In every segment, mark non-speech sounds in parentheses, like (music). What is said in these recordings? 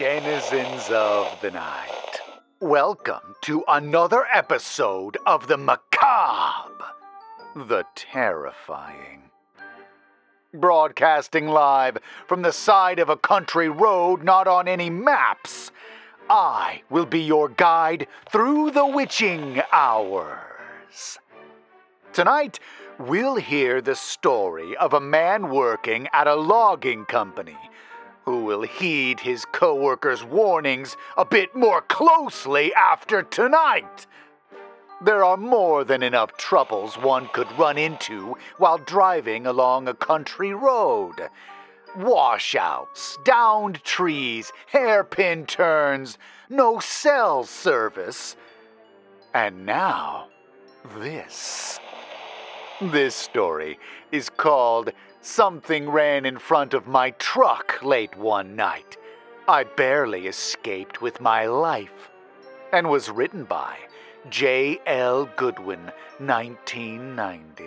denizens of the night. Welcome to another episode of the macabre, the terrifying. Broadcasting live from the side of a country road not on any maps, I will be your guide through the witching hours. Tonight, we'll hear the story of a man working at a logging company who will heed his coworkers' warnings a bit more closely after tonight. There are more than enough troubles one could run into while driving along a country road. Washouts, downed trees, hairpin turns, no cell service. And now, this. This story is called Something Ran in Front of My Truck Late One Night. I barely escaped with my life. And was written by J. L. Goodwin, 1990.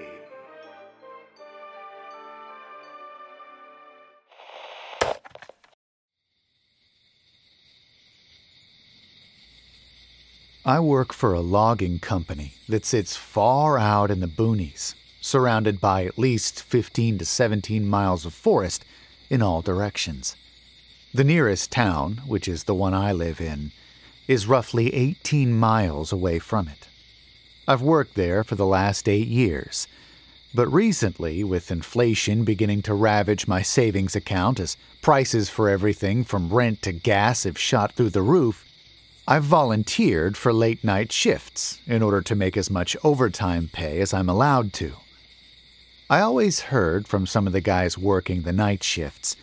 I work for a logging company that sits far out in the boonies, surrounded by at least 15 to 17 miles of forest in all directions. The nearest town, which is the one I live in, is roughly 18 miles away from it. I've worked there for the last eight years, but recently, with inflation beginning to ravage my savings account as prices for everything from rent to gas have shot through the roof, I've volunteered for late night shifts in order to make as much overtime pay as I'm allowed to. I always heard from some of the guys working the night shifts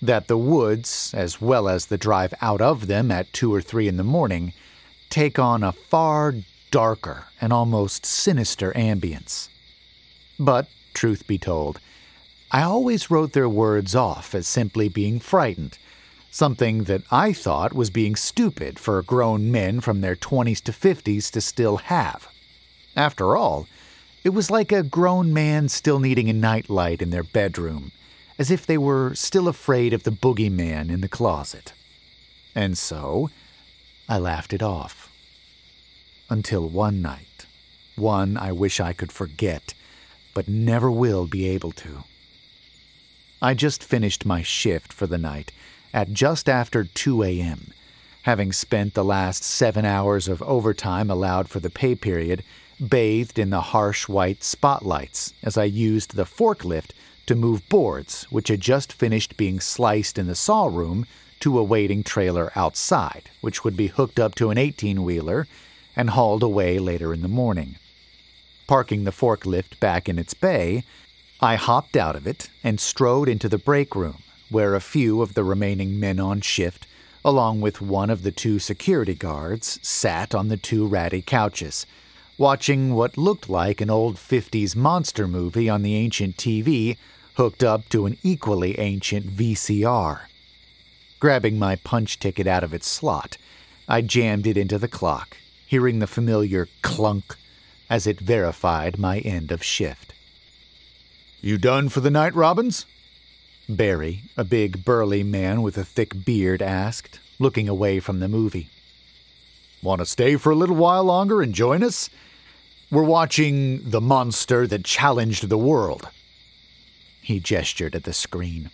that the woods, as well as the drive out of them at 2 or 3 in the morning, take on a far darker and almost sinister ambience. But, truth be told, I always wrote their words off as simply being frightened something that I thought was being stupid for grown men from their 20s to 50s to still have. After all, it was like a grown man still needing a nightlight in their bedroom, as if they were still afraid of the boogeyman in the closet. And so, I laughed it off. Until one night, one I wish I could forget, but never will be able to. I just finished my shift for the night at just after 2 a.m., having spent the last seven hours of overtime allowed for the pay period bathed in the harsh white spotlights as I used the forklift to move boards which had just finished being sliced in the saw room to a waiting trailer outside, which would be hooked up to an 18 wheeler and hauled away later in the morning. Parking the forklift back in its bay, I hopped out of it and strode into the break room where a few of the remaining men on shift, along with one of the two security guards, sat on the two ratty couches, watching what looked like an old 50s monster movie on the ancient TV hooked up to an equally ancient VCR. Grabbing my punch ticket out of its slot, I jammed it into the clock, hearing the familiar clunk as it verified my end of shift. You done for the night, Robbins? Barry, a big burly man with a thick beard, asked, looking away from the movie. Want to stay for a little while longer and join us? We're watching The Monster That Challenged the World. He gestured at the screen.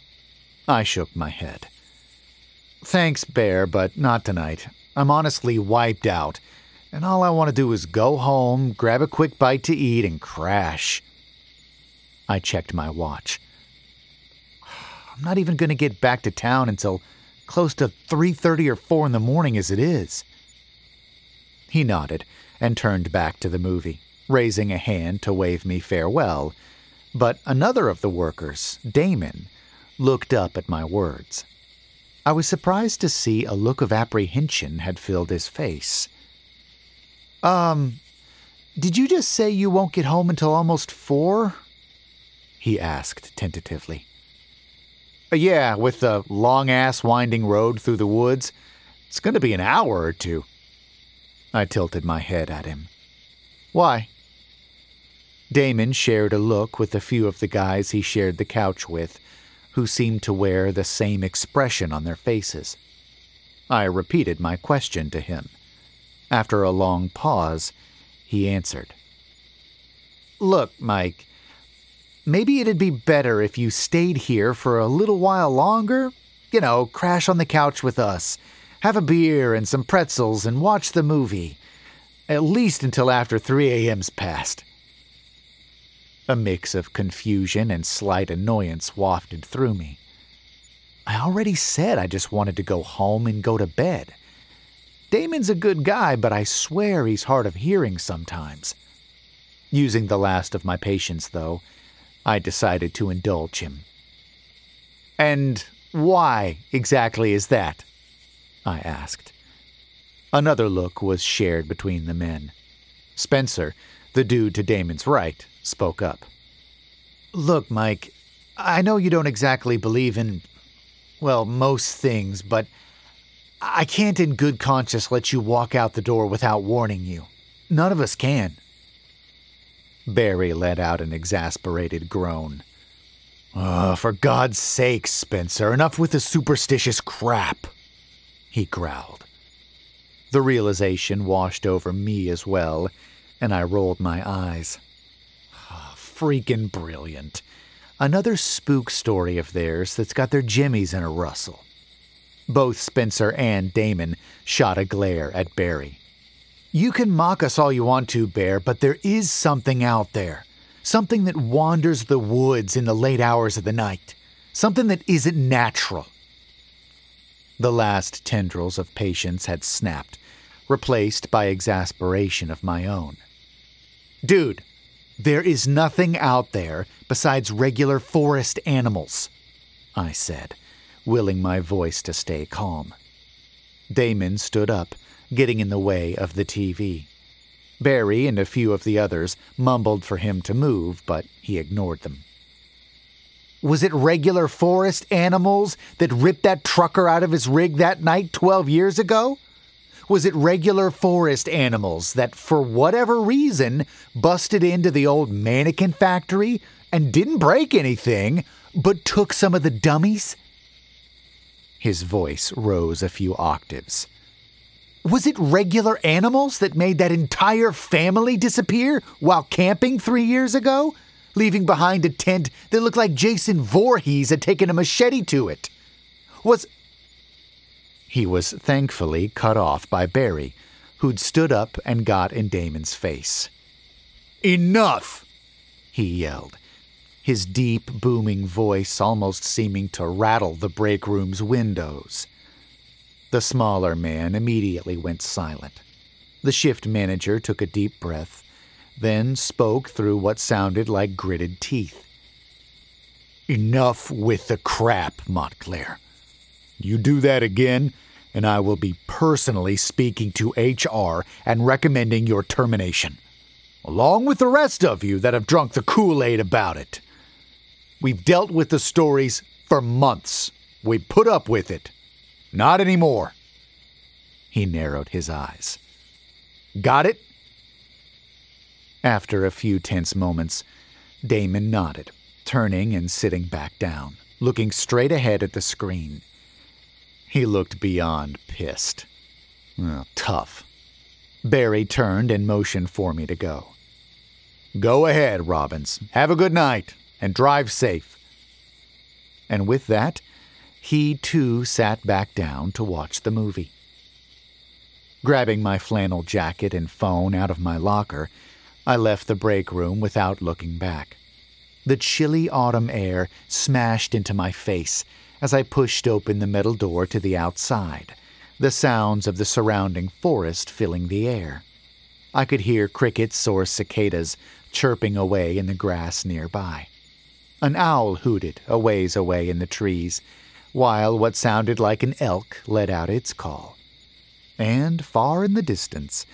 I shook my head. Thanks, Bear, but not tonight. I'm honestly wiped out, and all I want to do is go home, grab a quick bite to eat, and crash. I checked my watch. (sighs) I'm not even going to get back to town until close to 3:30 or 4 in the morning as it is. He nodded and turned back to the movie, raising a hand to wave me farewell, but another of the workers, Damon, looked up at my words. I was surprised to see a look of apprehension had filled his face. Um, did you just say you won't get home until almost four? He asked tentatively. Uh, yeah, with the long ass winding road through the woods, it's going to be an hour or two. I tilted my head at him. Why? Damon shared a look with a few of the guys he shared the couch with, who seemed to wear the same expression on their faces. I repeated my question to him. After a long pause, he answered Look, Mike, maybe it'd be better if you stayed here for a little while longer. You know, crash on the couch with us, have a beer and some pretzels, and watch the movie. At least until after 3 a.m.'s passed. A mix of confusion and slight annoyance wafted through me. I already said I just wanted to go home and go to bed. Damon's a good guy, but I swear he's hard of hearing sometimes. Using the last of my patience, though, I decided to indulge him. And why exactly is that? I asked. Another look was shared between the men. Spencer, the dude to Damon's right, spoke up. Look, Mike, I know you don't exactly believe in, well, most things, but I can't in good conscience let you walk out the door without warning you. None of us can. Barry let out an exasperated groan. Oh, for God's sake, Spencer, enough with the superstitious crap, he growled. The realization washed over me as well, and I rolled my eyes. Freaking brilliant. Another spook story of theirs that's got their jimmies in a rustle. Both Spencer and Damon shot a glare at Barry. You can mock us all you want to, Bear, but there is something out there. Something that wanders the woods in the late hours of the night. Something that isn't natural. The last tendrils of patience had snapped, replaced by exasperation of my own. Dude, there is nothing out there besides regular forest animals, I said willing my voice to stay calm. Damon stood up, getting in the way of the TV. Barry and a few of the others mumbled for him to move, but he ignored them. Was it regular forest animals that ripped that trucker out of his rig that night 12 years ago? Was it regular forest animals that, for whatever reason, busted into the old mannequin factory and didn't break anything, but took some of the dummies his voice rose a few octaves. Was it regular animals that made that entire family disappear while camping three years ago? Leaving behind a tent that looked like Jason Voorhees had taken a machete to it? Was. He was thankfully cut off by Barry, who'd stood up and got in Damon's face. Enough! he yelled, his deep, booming voice almost seeming to rattle the break room's windows. The smaller man immediately went silent. The shift manager took a deep breath, then spoke through what sounded like gritted teeth. Enough with the crap, Montclair. You do that again, and I will be personally speaking to HR and recommending your termination, along with the rest of you that have drunk the Kool Aid about it. We've dealt with the stories for months. We put up with it. Not anymore. He narrowed his eyes. Got it? After a few tense moments, Damon nodded, turning and sitting back down, looking straight ahead at the screen. He looked beyond pissed. Tough. Barry turned and motioned for me to go. Go ahead, Robbins. Have a good night and drive safe. And with that, he too sat back down to watch the movie. Grabbing my flannel jacket and phone out of my locker, I left the break room without looking back. The chilly autumn air smashed into my face as I pushed open the metal door to the outside, the sounds of the surrounding forest filling the air. I could hear crickets or cicadas chirping away in the grass nearby. An owl hooted a ways away in the trees, while what sounded like an elk let out its call. And far in the distance,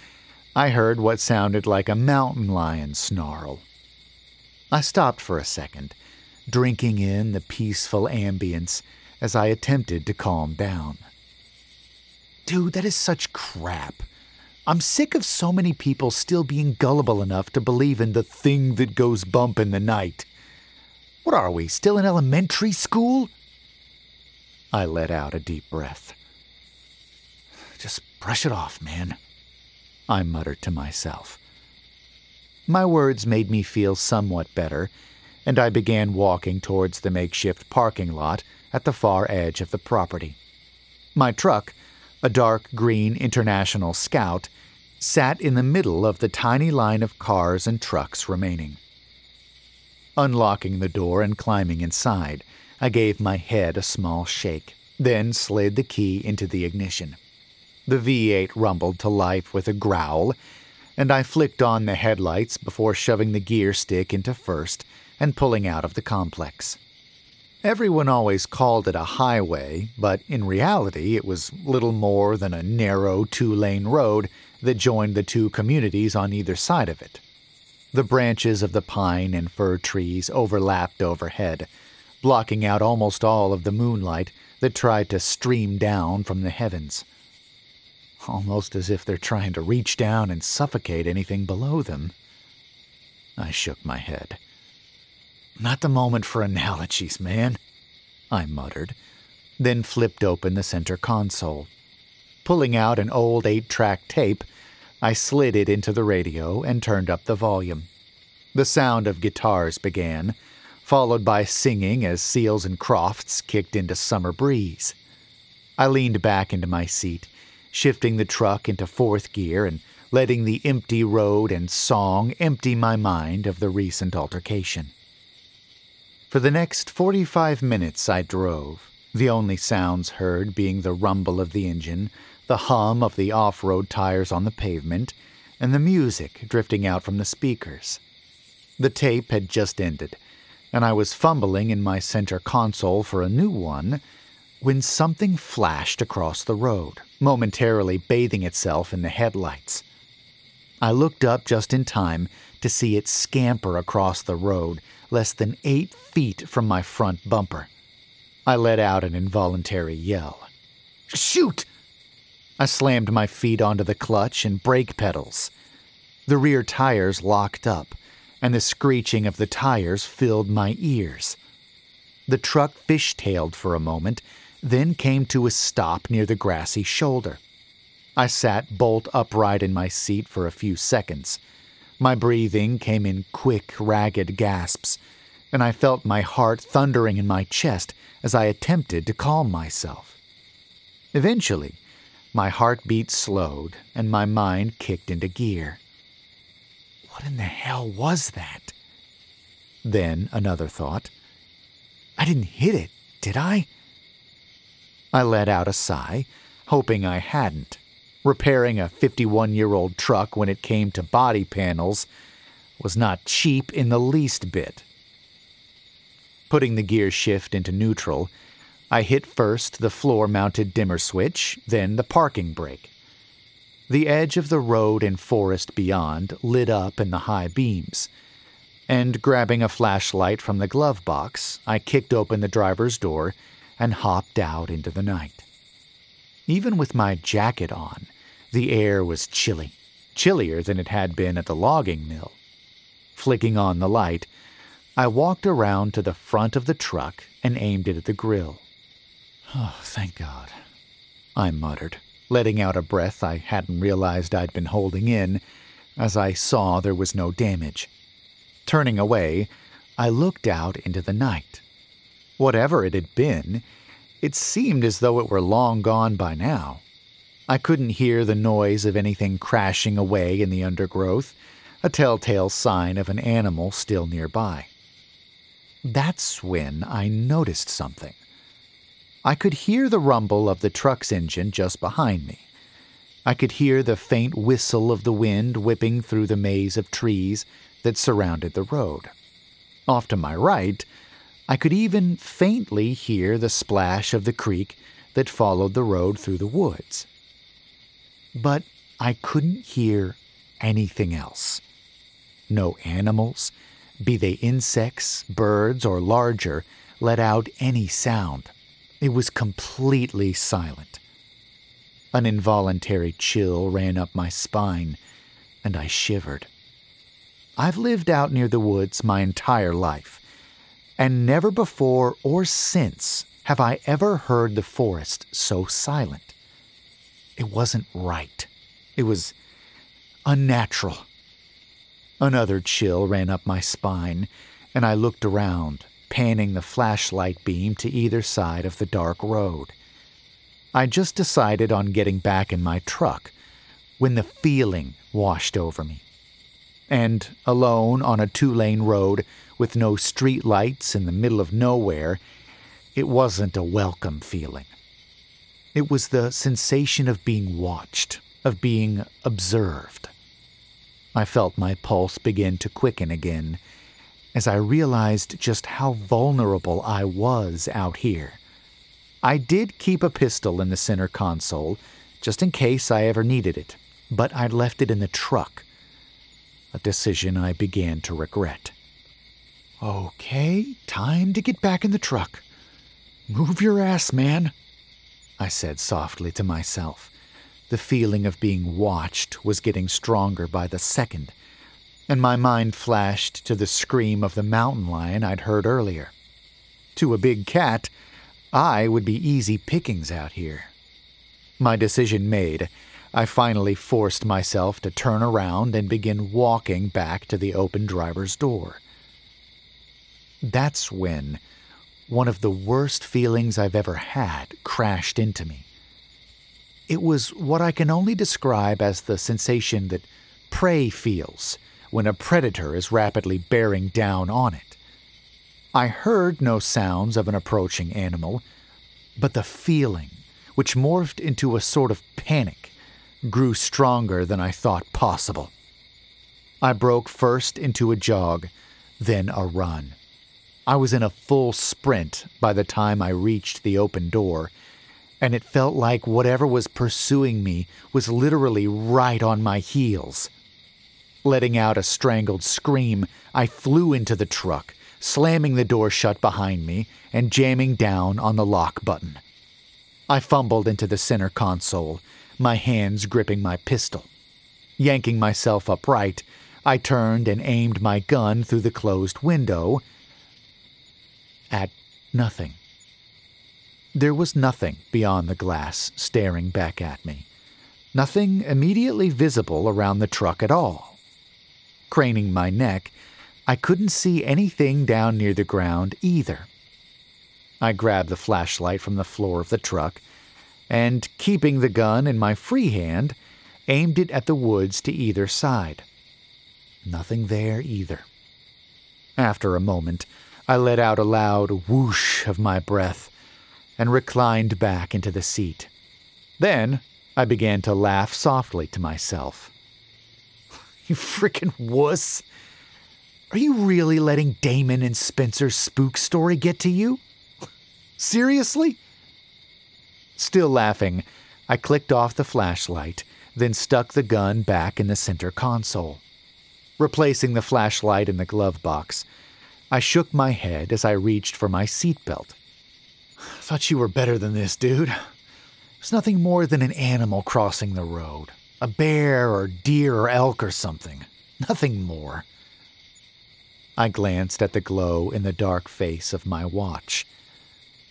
I heard what sounded like a mountain lion snarl. I stopped for a second, drinking in the peaceful ambience as I attempted to calm down. Dude, that is such crap. I'm sick of so many people still being gullible enough to believe in the thing that goes bump in the night. What are we, still in elementary school? I let out a deep breath. just brush it off, man. I muttered to myself. My words made me feel somewhat better, and I began walking towards the makeshift parking lot at the far edge of the property. My truck, a dark green International Scout, sat in the middle of the tiny line of cars and trucks remaining. Unlocking the door and climbing inside, I gave my head a small shake, then slid the key into the ignition. The V8 rumbled to life with a growl, and I flicked on the headlights before shoving the gear stick into first and pulling out of the complex. Everyone always called it a highway, but in reality, it was little more than a narrow two lane road that joined the two communities on either side of it. The branches of the pine and fir trees overlapped overhead, blocking out almost all of the moonlight that tried to stream down from the heavens. Almost as if they're trying to reach down and suffocate anything below them. I shook my head. Not the moment for analogies, man, I muttered, then flipped open the center console. Pulling out an old eight track tape, I slid it into the radio and turned up the volume. The sound of guitars began, followed by singing as Seals and Crofts kicked into Summer Breeze. I leaned back into my seat, shifting the truck into fourth gear and letting the empty road and song empty my mind of the recent altercation. For the next 45 minutes I drove, the only sounds heard being the rumble of the engine the hum of the off road tires on the pavement, and the music drifting out from the speakers. The tape had just ended, and I was fumbling in my center console for a new one when something flashed across the road, momentarily bathing itself in the headlights. I looked up just in time to see it scamper across the road less than eight feet from my front bumper. I let out an involuntary yell. Shoot! I slammed my feet onto the clutch and brake pedals. The rear tires locked up, and the screeching of the tires filled my ears. The truck fishtailed for a moment, then came to a stop near the grassy shoulder. I sat bolt upright in my seat for a few seconds. My breathing came in quick, ragged gasps, and I felt my heart thundering in my chest as I attempted to calm myself. Eventually, my heartbeat slowed and my mind kicked into gear. What in the hell was that? Then another thought. I didn't hit it, did I? I let out a sigh, hoping I hadn't. Repairing a 51 year old truck when it came to body panels was not cheap in the least bit. Putting the gear shift into neutral, I hit first the floor mounted dimmer switch, then the parking brake. The edge of the road and forest beyond lit up in the high beams, and grabbing a flashlight from the glove box, I kicked open the driver's door and hopped out into the night. Even with my jacket on, the air was chilly, chillier than it had been at the logging mill. Flicking on the light, I walked around to the front of the truck and aimed it at the grill. Oh, thank God. I muttered, letting out a breath I hadn't realized I'd been holding in, as I saw there was no damage. Turning away, I looked out into the night. Whatever it had been, it seemed as though it were long gone by now. I couldn't hear the noise of anything crashing away in the undergrowth, a telltale sign of an animal still nearby. That's when I noticed something. I could hear the rumble of the truck's engine just behind me. I could hear the faint whistle of the wind whipping through the maze of trees that surrounded the road. Off to my right, I could even faintly hear the splash of the creek that followed the road through the woods. But I couldn't hear anything else. No animals, be they insects, birds, or larger, let out any sound. It was completely silent. An involuntary chill ran up my spine, and I shivered. I've lived out near the woods my entire life, and never before or since have I ever heard the forest so silent. It wasn't right. It was unnatural. Another chill ran up my spine, and I looked around, panning the flashlight beam to either side of the dark road. I just decided on getting back in my truck when the feeling washed over me. And alone on a two lane road with no street lights in the middle of nowhere, it wasn't a welcome feeling. It was the sensation of being watched, of being observed. I felt my pulse begin to quicken again as I realized just how vulnerable I was out here. I did keep a pistol in the center console, just in case I ever needed it, but I'd left it in the truck. A decision I began to regret. Okay, time to get back in the truck. Move your ass, man, I said softly to myself. The feeling of being watched was getting stronger by the second, and my mind flashed to the scream of the mountain lion I'd heard earlier. To a big cat, I would be easy pickings out here. My decision made, I finally forced myself to turn around and begin walking back to the open driver's door. That's when one of the worst feelings I've ever had crashed into me. It was what I can only describe as the sensation that prey feels when a predator is rapidly bearing down on it. I heard no sounds of an approaching animal, but the feeling, which morphed into a sort of panic, grew stronger than I thought possible. I broke first into a jog, then a run. I was in a full sprint by the time I reached the open door and it felt like whatever was pursuing me was literally right on my heels. Letting out a strangled scream, I flew into the truck, slamming the door shut behind me and jamming down on the lock button. I fumbled into the center console, my hands gripping my pistol. Yanking myself upright, I turned and aimed my gun through the closed window at nothing. There was nothing beyond the glass staring back at me. Nothing immediately visible around the truck at all. Craning my neck, I couldn't see anything down near the ground either. I grabbed the flashlight from the floor of the truck and, keeping the gun in my free hand, aimed it at the woods to either side. Nothing there either. After a moment, I let out a loud whoosh of my breath and reclined back into the seat. Then I began to laugh softly to myself. (laughs) You frickin' wuss! Are you really letting Damon and Spencer's spook story get to you? (laughs) Seriously? Still laughing, I clicked off the flashlight, then stuck the gun back in the center console. Replacing the flashlight in the glove box, I shook my head as I reached for my seatbelt. Thought you were better than this, dude. It's nothing more than an animal crossing the road. A bear or deer or elk or something. Nothing more. I glanced at the glow in the dark face of my watch.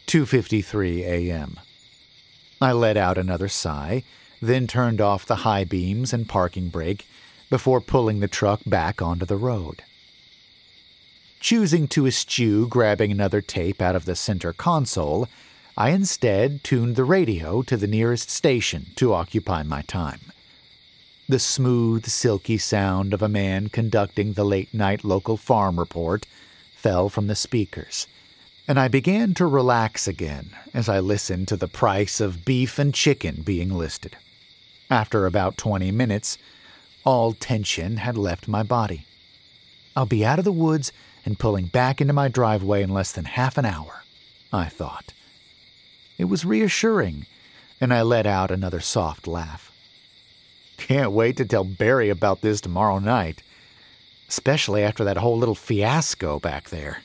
2:53 a.m. I let out another sigh, then turned off the high beams and parking brake before pulling the truck back onto the road. Choosing to eschew grabbing another tape out of the center console, I instead tuned the radio to the nearest station to occupy my time. The smooth, silky sound of a man conducting the late night local farm report fell from the speakers, and I began to relax again as I listened to the price of beef and chicken being listed. After about 20 minutes, all tension had left my body. I'll be out of the woods and pulling back into my driveway in less than half an hour, I thought. It was reassuring, and I let out another soft laugh. Can't wait to tell Barry about this tomorrow night, especially after that whole little fiasco back there.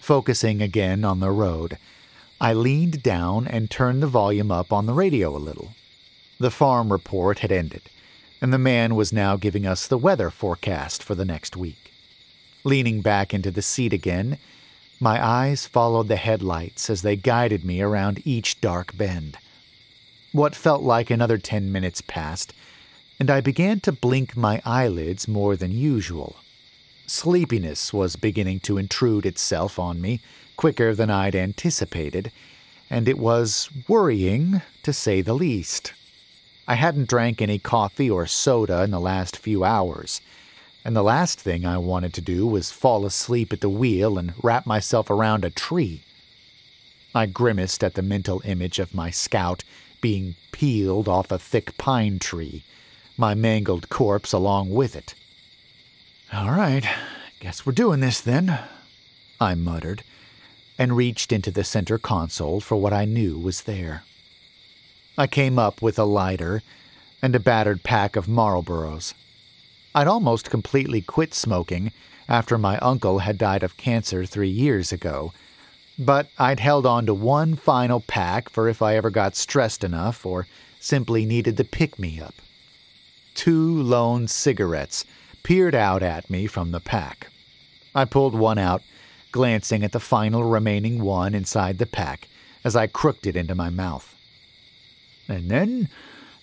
Focusing again on the road, I leaned down and turned the volume up on the radio a little. The farm report had ended, and the man was now giving us the weather forecast for the next week. Leaning back into the seat again, my eyes followed the headlights as they guided me around each dark bend. What felt like another ten minutes passed, and I began to blink my eyelids more than usual. Sleepiness was beginning to intrude itself on me quicker than I'd anticipated, and it was worrying, to say the least. I hadn't drank any coffee or soda in the last few hours, and the last thing I wanted to do was fall asleep at the wheel and wrap myself around a tree. I grimaced at the mental image of my scout being peeled off a thick pine tree, my mangled corpse along with it. All right, guess we're doing this then, I muttered, and reached into the center console for what I knew was there. I came up with a lighter and a battered pack of Marlboros. I'd almost completely quit smoking after my uncle had died of cancer three years ago but I'd held on to one final pack for if I ever got stressed enough or simply needed the pick me up. Two lone cigarettes peered out at me from the pack. I pulled one out, glancing at the final remaining one inside the pack as I crooked it into my mouth. And then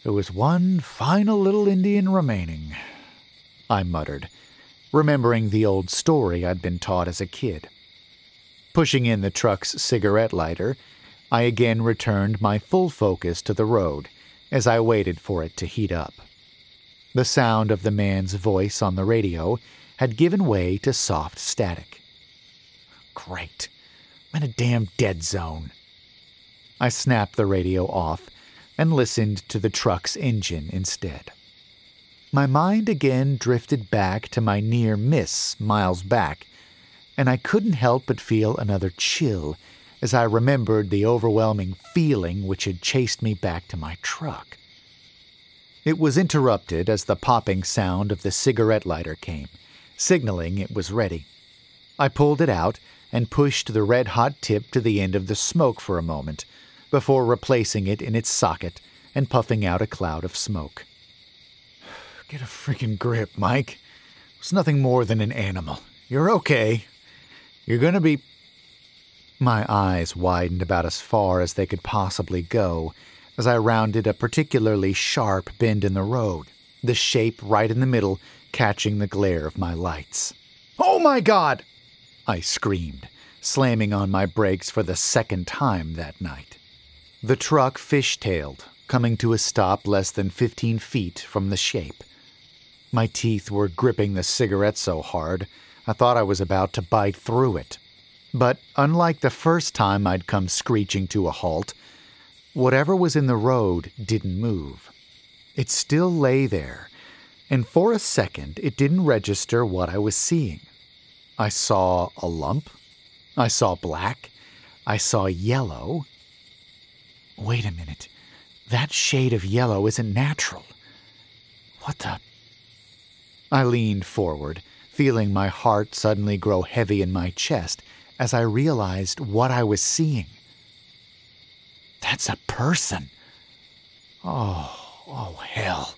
there was one final little Indian remaining, I muttered, remembering the old story I'd been taught as a kid. Pushing in the truck's cigarette lighter, I again returned my full focus to the road as I waited for it to heat up. The sound of the man's voice on the radio had given way to soft static. Great. I'm in a damn dead zone. I snapped the radio off and listened to the truck's engine instead. My mind again drifted back to my near miss miles back and I couldn't help but feel another chill as I remembered the overwhelming feeling which had chased me back to my truck. It was interrupted as the popping sound of the cigarette lighter came, signaling it was ready. I pulled it out and pushed the red hot tip to the end of the smoke for a moment before replacing it in its socket and puffing out a cloud of smoke. Get a freaking grip, Mike. It was nothing more than an animal. You're okay. You're to be. My eyes widened about as far as they could possibly go as I rounded a particularly sharp bend in the road, the shape right in the middle catching the glare of my lights. Oh my God! I screamed, slamming on my brakes for the second time that night. The truck fishtailed, coming to a stop less than 15 feet from the shape. My teeth were gripping the cigarette so hard I thought I was about to bite through it. But unlike the first time I'd come screeching to a halt, whatever was in the road didn't move. It still lay there, and for a second it didn't register what I was seeing. I saw a lump. I saw black. I saw yellow. Wait a minute. That shade of yellow isn't natural. What the? I leaned forward feeling my heart suddenly grow heavy in my chest as I realized what I was seeing. That's a person. Oh, oh, hell.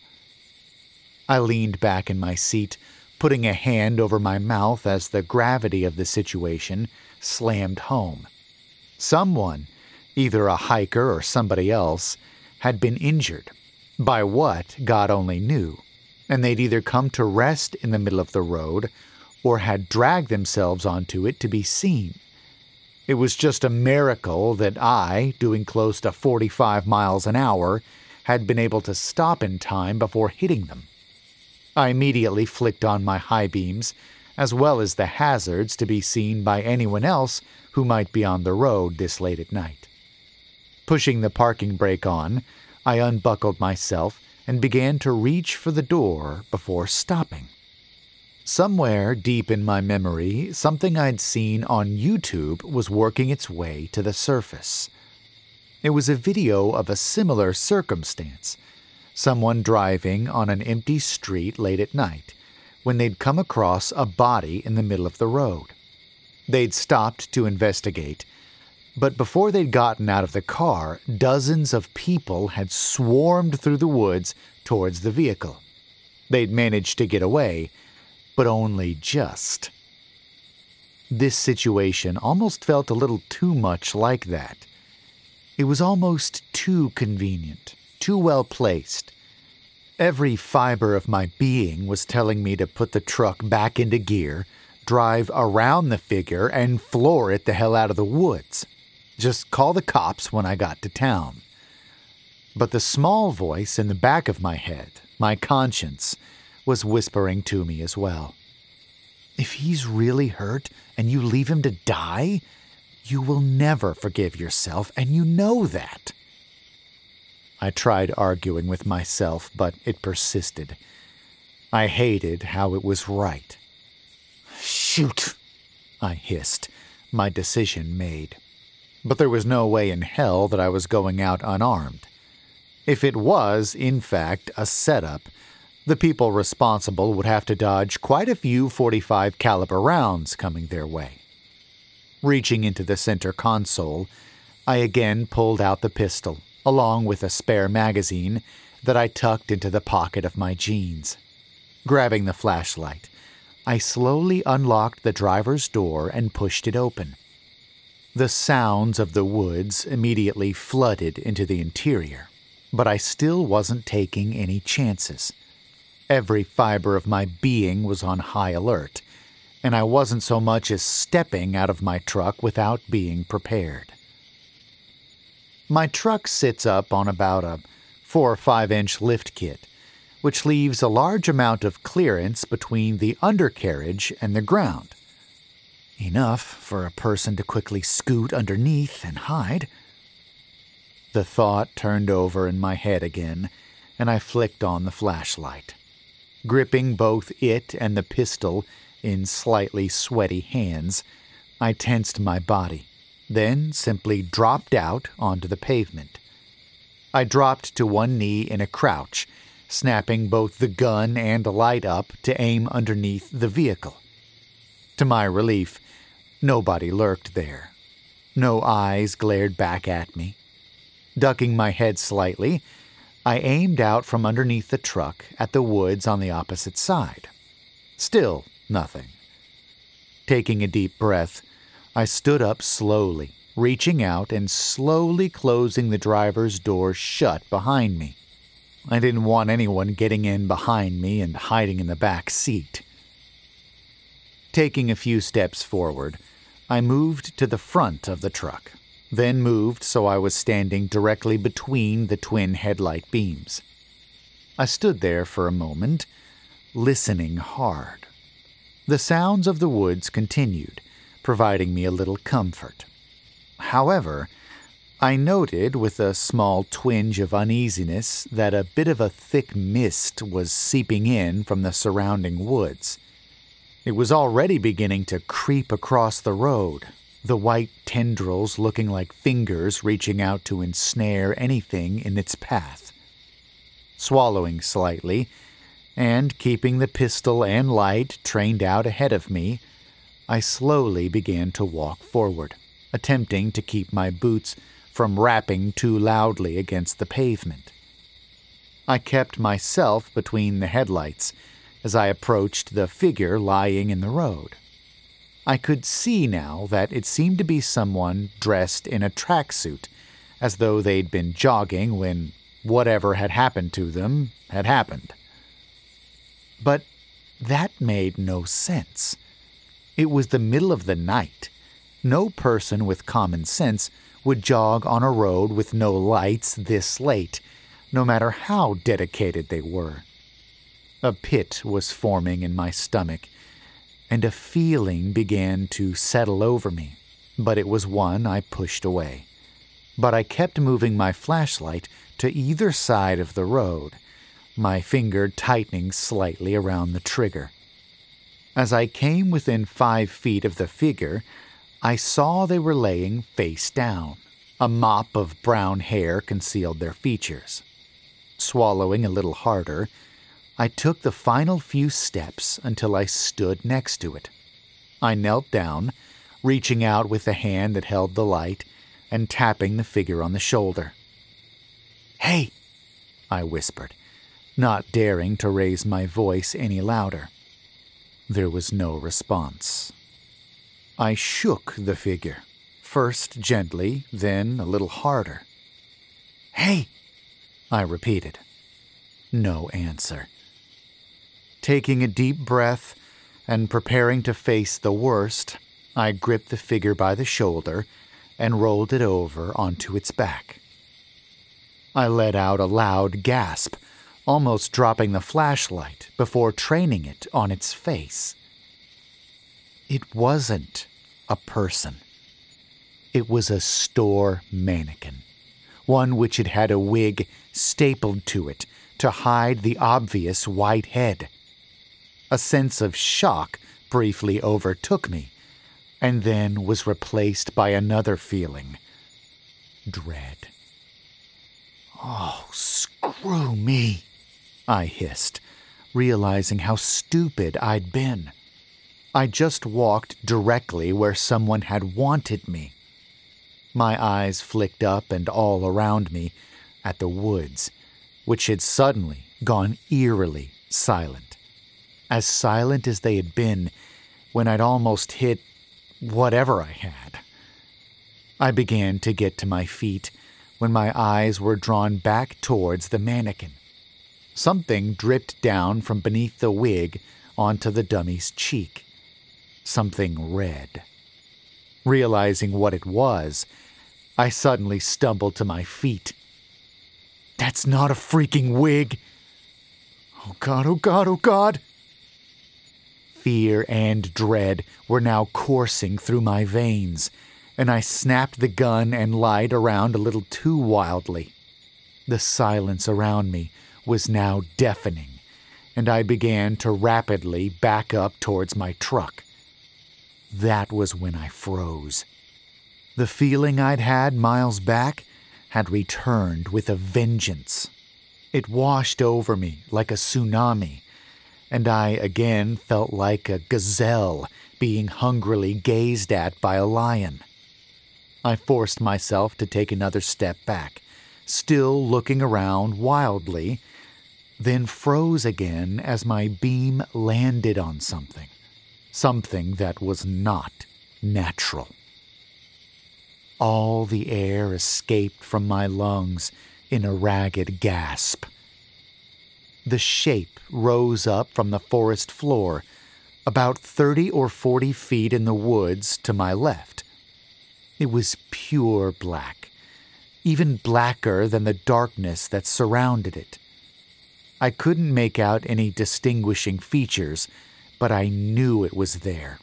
I leaned back in my seat, putting a hand over my mouth as the gravity of the situation slammed home. Someone, either a hiker or somebody else, had been injured. By what, God only knew and they'd either come to rest in the middle of the road or had dragged themselves onto it to be seen. It was just a miracle that I, doing close to 45 miles an hour, had been able to stop in time before hitting them. I immediately flicked on my high beams, as well as the hazards to be seen by anyone else who might be on the road this late at night. Pushing the parking brake on, I unbuckled myself and began to reach for the door before stopping. Somewhere deep in my memory, something I'd seen on YouTube was working its way to the surface. It was a video of a similar circumstance someone driving on an empty street late at night when they'd come across a body in the middle of the road. They'd stopped to investigate but before they'd gotten out of the car, dozens of people had swarmed through the woods towards the vehicle. They'd managed to get away, but only just. This situation almost felt a little too much like that. It was almost too convenient, too well placed. Every fiber of my being was telling me to put the truck back into gear, drive around the figure, and floor it the hell out of the woods. Just call the cops when I got to town. But the small voice in the back of my head, my conscience, was whispering to me as well. If he's really hurt and you leave him to die, you will never forgive yourself, and you know that. I tried arguing with myself, but it persisted. I hated how it was right. Shoot, I hissed, my decision made. But there was no way in hell that I was going out unarmed. If it was, in fact, a setup, the people responsible would have to dodge quite a few 45 caliber rounds coming their way. Reaching into the center console, I again pulled out the pistol, along with a spare magazine that I tucked into the pocket of my jeans. Grabbing the flashlight, I slowly unlocked the driver's door and pushed it open. The sounds of the woods immediately flooded into the interior, but I still wasn't taking any chances. Every fiber of my being was on high alert, and I wasn't so much as stepping out of my truck without being prepared. My truck sits up on about a 4 or 5 inch lift kit, which leaves a large amount of clearance between the undercarriage and the ground. Enough for a person to quickly scoot underneath and hide. The thought turned over in my head again, and I flicked on the flashlight. Gripping both it and the pistol in slightly sweaty hands, I tensed my body, then simply dropped out onto the pavement. I dropped to one knee in a crouch, snapping both the gun and light up to aim underneath the vehicle. To my relief, nobody lurked there. No eyes glared back at me. Ducking my head slightly, I aimed out from underneath the truck at the woods on the opposite side. Still Nothing. Taking a deep breath, I stood up slowly, reaching out and slowly closing the driver's door shut behind me. I didn't want anyone getting in behind me and hiding in the back seat. Taking a few steps forward, I moved to the front of the truck, then moved so I was standing directly between the twin headlight beams. I stood there for a moment, listening hard. The sounds of the woods continued, providing me a little comfort. However, I noted with a small twinge of uneasiness that a bit of a thick mist was seeping in from the surrounding woods. It was already beginning to creep across the road, the white tendrils looking like fingers reaching out to ensnare anything in its path. Swallowing slightly, and keeping the pistol and light trained out ahead of me, I slowly began to walk forward, attempting to keep my boots from rapping too loudly against the pavement. I kept myself between the headlights as I approached the figure lying in the road. I could see now that it seemed to be someone dressed in a tracksuit, as though they'd been jogging when whatever had happened to them had happened. But that made no sense. It was the middle of the night. No person with common sense would jog on a road with no lights this late, no matter how dedicated they were. A pit was forming in my stomach, and a feeling began to settle over me, but it was one I pushed away. But I kept moving my flashlight to either side of the road my finger tightening slightly around the trigger. As I came within five feet of the figure, I saw they were laying face down. A mop of brown hair concealed their features. Swallowing a little harder, I took the final few steps until I stood next to it. I knelt down, reaching out with the hand that held the light and tapping the figure on the shoulder. Hey, I whispered not daring to raise my voice any louder. There was no response. I shook the figure, first gently, then a little harder. Hey! I repeated. No answer. Taking a deep breath and preparing to face the worst, I gripped the figure by the shoulder and rolled it over onto its back. I let out a loud gasp, almost dropping the flashlight before training it on its face. It wasn't a person. It was a store mannequin, one which had had a wig stapled to it to hide the obvious white head. A sense of shock briefly overtook me, and then was replaced by another feeling dread. Oh, screw me, I hissed, realizing how stupid I'd been. I just walked directly where someone had wanted me. My eyes flicked up and all around me at the woods, which had suddenly gone eerily silent. As silent as they had been when I'd almost hit whatever I had. I began to get to my feet when my eyes were drawn back towards the mannequin. Something dripped down from beneath the wig onto the dummy's cheek. Something red. Realizing what it was, I suddenly stumbled to my feet. That's not a freaking wig! Oh god, oh god, oh god! Fear and dread were now coursing through my veins and I snapped the gun and light around a little too wildly. The silence around me was now deafening, and I began to rapidly back up towards my truck. That was when I froze. The feeling I'd had miles back had returned with a vengeance. It washed over me like a tsunami, and I again felt like a gazelle being hungrily gazed at by a lion. I forced myself to take another step back, still looking around wildly, then froze again as my beam landed on something. Something that was not natural. All the air escaped from my lungs in a ragged gasp. The shape rose up from the forest floor, about 30 or 40 feet in the woods to my left. It was pure black, even blacker than the darkness that surrounded it. I couldn't make out any distinguishing features, but I knew it was there.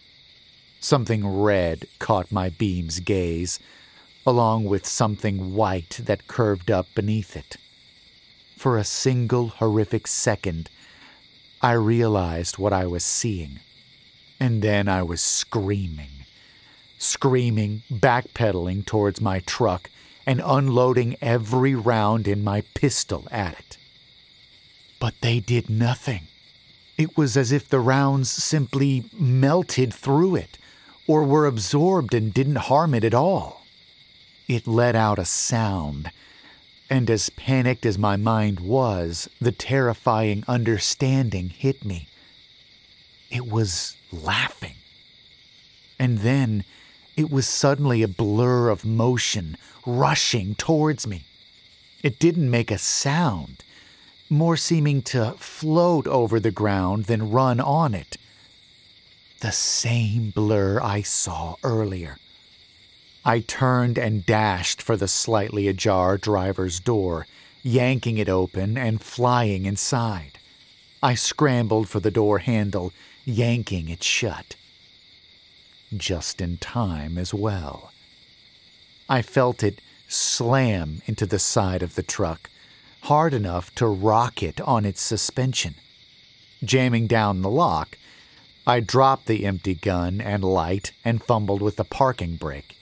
Something red caught my beam's gaze, along with something white that curved up beneath it. For a single horrific second, I realized what I was seeing, and then I was screaming screaming, backpedaling towards my truck, and unloading every round in my pistol at it. But they did nothing. It was as if the rounds simply melted through it, or were absorbed and didn't harm it at all. It let out a sound, and as panicked as my mind was, the terrifying understanding hit me. It was laughing. And then it was suddenly a blur of motion rushing towards me. It didn't make a sound, more seeming to float over the ground than run on it. The same blur I saw earlier. I turned and dashed for the slightly ajar driver's door, yanking it open and flying inside. I scrambled for the door handle, yanking it shut just in time as well. I felt it slam into the side of the truck, hard enough to rock it on its suspension. Jamming down the lock, I dropped the empty gun and light and fumbled with the parking brake.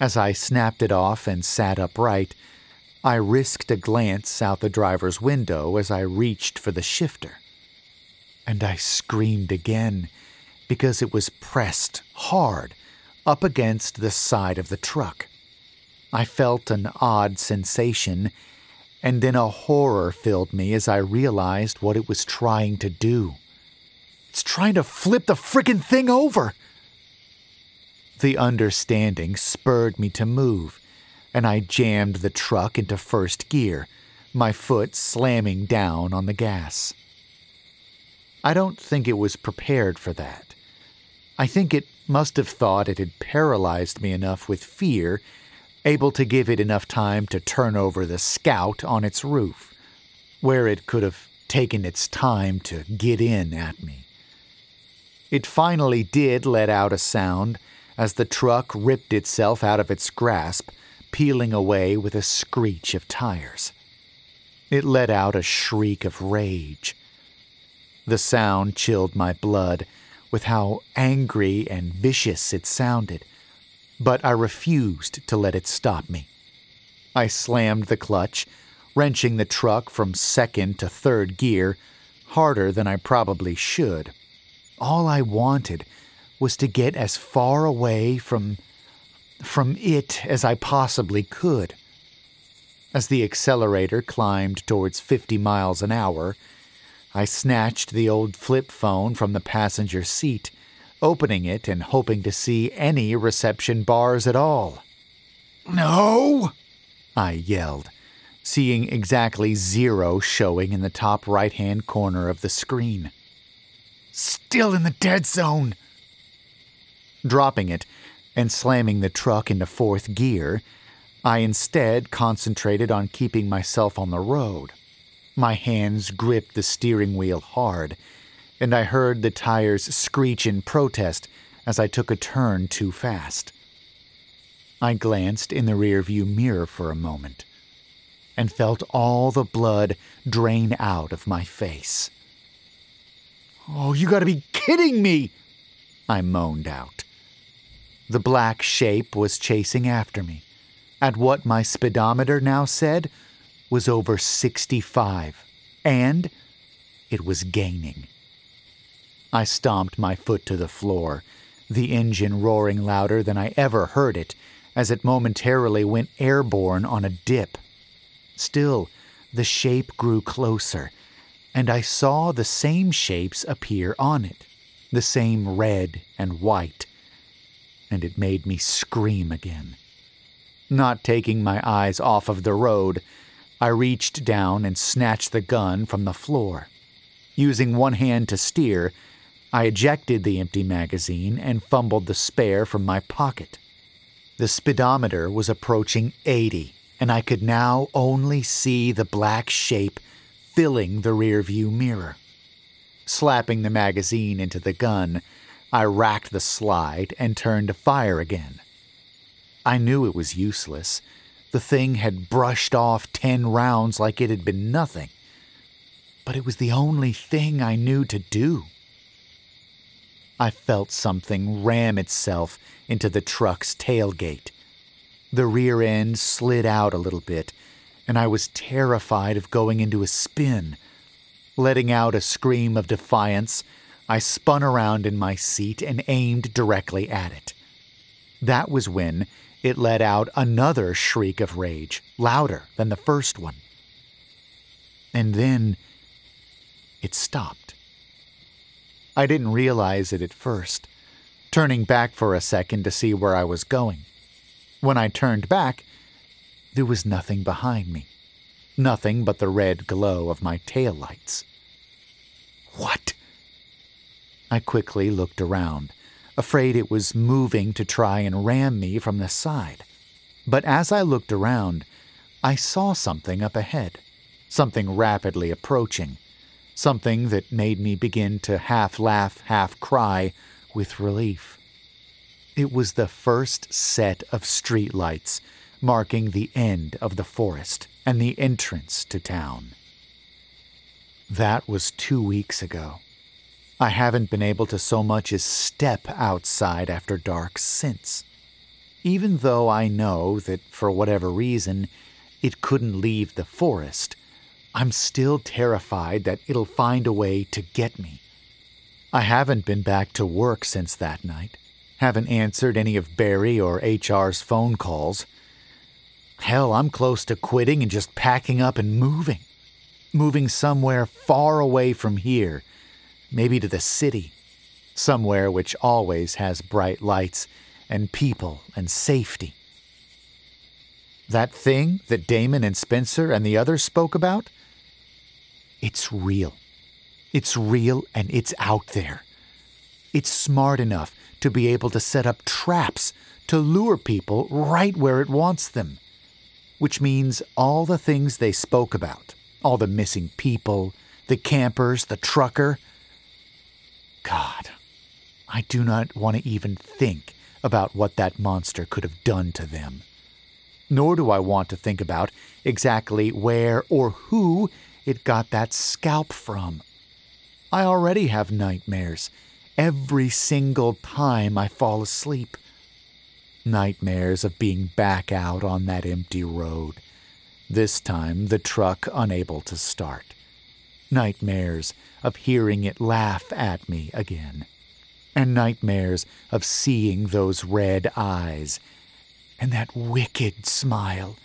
As I snapped it off and sat upright, I risked a glance out the driver's window as I reached for the shifter. And I screamed again because it was pressed hard up against the side of the truck. I felt an odd sensation, and then a horror filled me as I realized what it was trying to do. It's trying to flip the frickin' thing over! The understanding spurred me to move, and I jammed the truck into first gear, my foot slamming down on the gas. I don't think it was prepared for that. I think it must have thought it had paralyzed me enough with fear, able to give it enough time to turn over the scout on its roof, where it could have taken its time to get in at me. It finally did let out a sound as the truck ripped itself out of its grasp, peeling away with a screech of tires. It let out a shriek of rage. The sound chilled my blood with how angry and vicious it sounded, but I refused to let it stop me. I slammed the clutch, wrenching the truck from second to third gear harder than I probably should. All I wanted was to get as far away from from it as I possibly could. As the accelerator climbed towards 50 miles an hour, I snatched the old flip phone from the passenger seat, opening it and hoping to see any reception bars at all. No! I yelled, seeing exactly zero showing in the top right hand corner of the screen. Still in the dead zone! Dropping it and slamming the truck into fourth gear, I instead concentrated on keeping myself on the road. My hands gripped the steering wheel hard, and I heard the tires screech in protest as I took a turn too fast. I glanced in the rearview mirror for a moment and felt all the blood drain out of my face. Oh, you gotta be kidding me! I moaned out. The black shape was chasing after me, at what my speedometer now said was over 65, and it was gaining. I stomped my foot to the floor, the engine roaring louder than I ever heard it as it momentarily went airborne on a dip. Still, the shape grew closer, and I saw the same shapes appear on it, the same red and white, and it made me scream again. Not taking my eyes off of the road, I reached down and snatched the gun from the floor. Using one hand to steer, I ejected the empty magazine and fumbled the spare from my pocket. The speedometer was approaching 80, and I could now only see the black shape filling the rearview mirror. Slapping the magazine into the gun, I racked the slide and turned to fire again. I knew it was useless the thing had brushed off ten rounds like it had been nothing. But it was the only thing I knew to do. I felt something ram itself into the truck's tailgate. The rear end slid out a little bit, and I was terrified of going into a spin. Letting out a scream of defiance, I spun around in my seat and aimed directly at it. That was when it let out another shriek of rage, louder than the first one. And then it stopped. I didn't realize it at first, turning back for a second to see where I was going. When I turned back, there was nothing behind me, nothing but the red glow of my tail lights. What? I quickly looked around afraid it was moving to try and ram me from the side. But as I looked around, I saw something up ahead, something rapidly approaching, something that made me begin to half laugh, half cry with relief. It was the first set of streetlights marking the end of the forest and the entrance to town. That was two weeks ago. I haven't been able to so much as step outside after dark since. Even though I know that, for whatever reason, it couldn't leave the forest, I'm still terrified that it'll find a way to get me. I haven't been back to work since that night, haven't answered any of Barry or HR's phone calls. Hell, I'm close to quitting and just packing up and moving. Moving somewhere far away from here maybe to the city, somewhere which always has bright lights and people and safety. that thing that Damon and Spencer and the others spoke about, it's real. It's real and it's out there. It's smart enough to be able to set up traps to lure people right where it wants them. Which means all the things they spoke about, all the missing people, the campers, the trucker. God, I do not want to even think about what that monster could have done to them. Nor do I want to think about exactly where or who it got that scalp from. I already have nightmares every single time I fall asleep. Nightmares of being back out on that empty road, this time the truck unable to start. Nightmares of hearing it laugh at me again. And nightmares of seeing those red eyes and that wicked smile,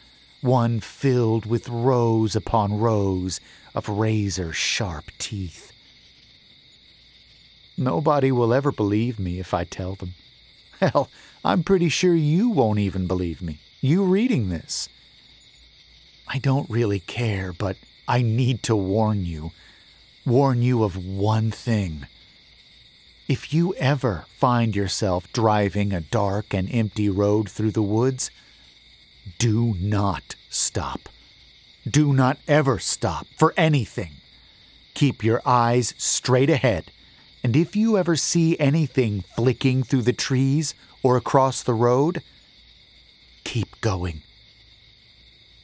one filled with rows upon rows of razor sharp teeth. Nobody will ever believe me if I tell them. Hell, I'm pretty sure you won't even believe me. You reading this. I don't really care, but I need to warn you. Warn you of one thing. If you ever find yourself driving a dark and empty road through the woods, do not stop. Do not ever stop for anything. Keep your eyes straight ahead and if you ever see anything flicking through the trees or across the road, keep going.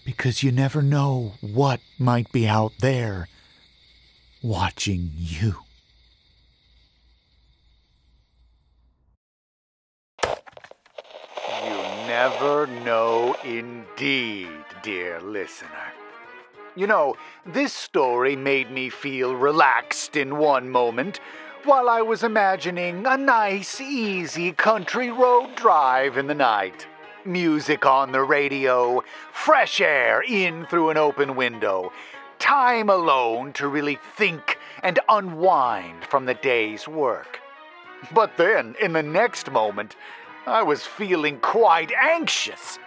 Because you never know what might be out there watching you. You never know indeed, dear listener. You know, this story made me feel relaxed in one moment while I was imagining a nice, easy country road drive in the night. Music on the radio, fresh air in through an open window, time alone to really think and unwind from the day's work. But then, in the next moment, I was feeling quite anxious.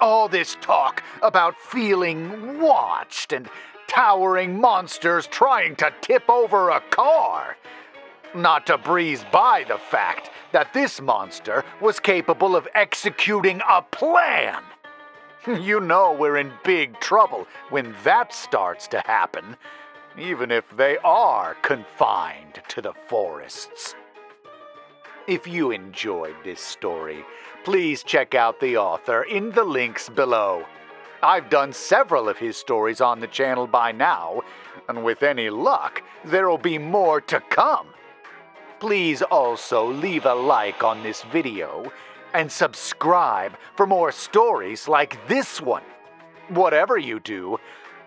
All this talk about feeling watched and towering monsters trying to tip over a car. Not to breeze by the fact that this monster was capable of executing a plan. (laughs) You know we're in big trouble when that starts to happen, even if they are confined to the forests. If you enjoyed this story, please check out the author in the links below. I've done several of his stories on the channel by now, and with any luck, there'll be more to come. Please also leave a like on this video and subscribe for more stories like this one. Whatever you do,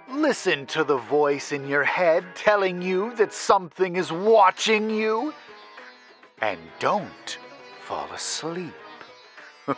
listen to the voice in your head telling you that something is watching you. And don't fall asleep. (laughs)